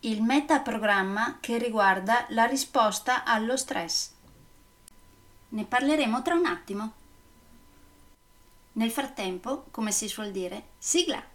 il metaprogramma che riguarda la risposta allo stress. Ne parleremo tra un attimo. Nel frattempo, come si suol dire, sigla!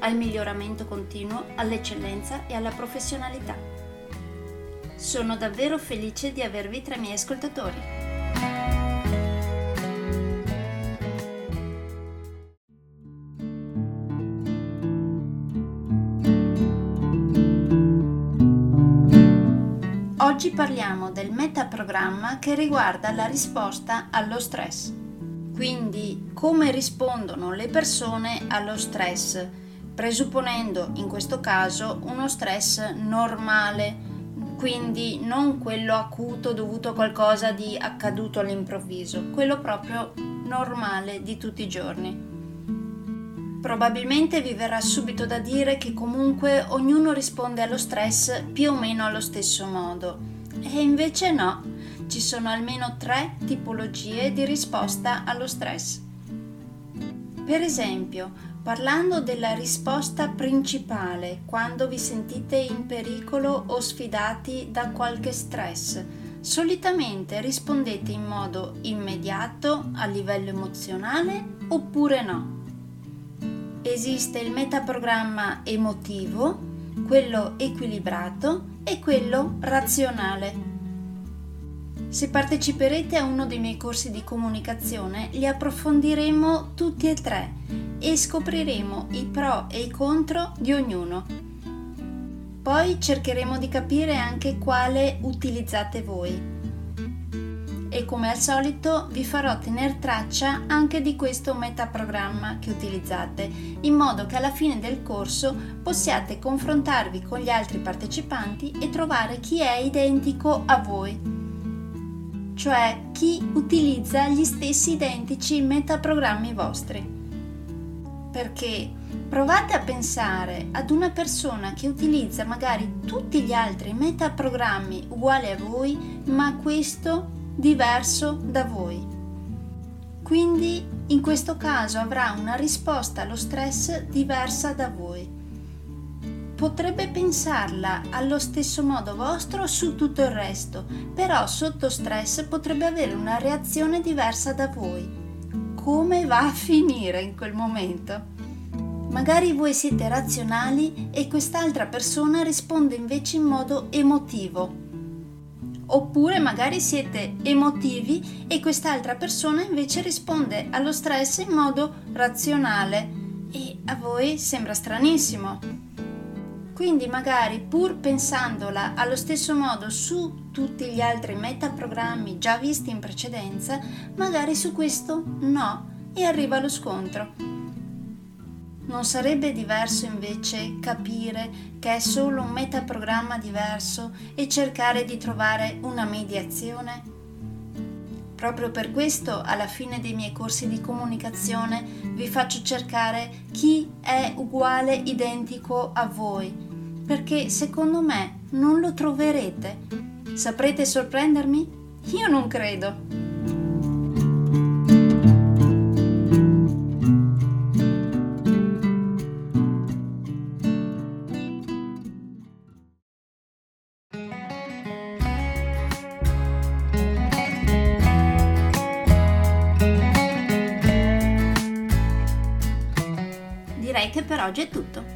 al miglioramento continuo, all'eccellenza e alla professionalità. Sono davvero felice di avervi tra i miei ascoltatori. Oggi parliamo del metaprogramma che riguarda la risposta allo stress. Quindi come rispondono le persone allo stress, presupponendo in questo caso uno stress normale, quindi non quello acuto dovuto a qualcosa di accaduto all'improvviso, quello proprio normale di tutti i giorni. Probabilmente vi verrà subito da dire che comunque ognuno risponde allo stress più o meno allo stesso modo e invece no, ci sono almeno tre tipologie di risposta allo stress. Per esempio, parlando della risposta principale quando vi sentite in pericolo o sfidati da qualche stress, solitamente rispondete in modo immediato a livello emozionale oppure no. Esiste il metaprogramma emotivo, quello equilibrato e quello razionale. Se parteciperete a uno dei miei corsi di comunicazione, li approfondiremo tutti e tre e scopriremo i pro e i contro di ognuno. Poi cercheremo di capire anche quale utilizzate voi e come al solito vi farò tenere traccia anche di questo metaprogramma che utilizzate, in modo che alla fine del corso possiate confrontarvi con gli altri partecipanti e trovare chi è identico a voi, cioè chi utilizza gli stessi identici metaprogrammi vostri. Perché provate a pensare ad una persona che utilizza magari tutti gli altri metaprogrammi uguali a voi, ma questo diverso da voi. Quindi in questo caso avrà una risposta allo stress diversa da voi. Potrebbe pensarla allo stesso modo vostro su tutto il resto, però sotto stress potrebbe avere una reazione diversa da voi. Come va a finire in quel momento? Magari voi siete razionali e quest'altra persona risponde invece in modo emotivo, Oppure magari siete emotivi e quest'altra persona invece risponde allo stress in modo razionale e a voi sembra stranissimo. Quindi magari pur pensandola allo stesso modo su tutti gli altri metaprogrammi già visti in precedenza, magari su questo no e arriva lo scontro. Non sarebbe diverso invece capire che è solo un metaprogramma diverso e cercare di trovare una mediazione? Proprio per questo alla fine dei miei corsi di comunicazione vi faccio cercare chi è uguale, identico a voi, perché secondo me non lo troverete. Saprete sorprendermi? Io non credo. Direi che per oggi è tutto.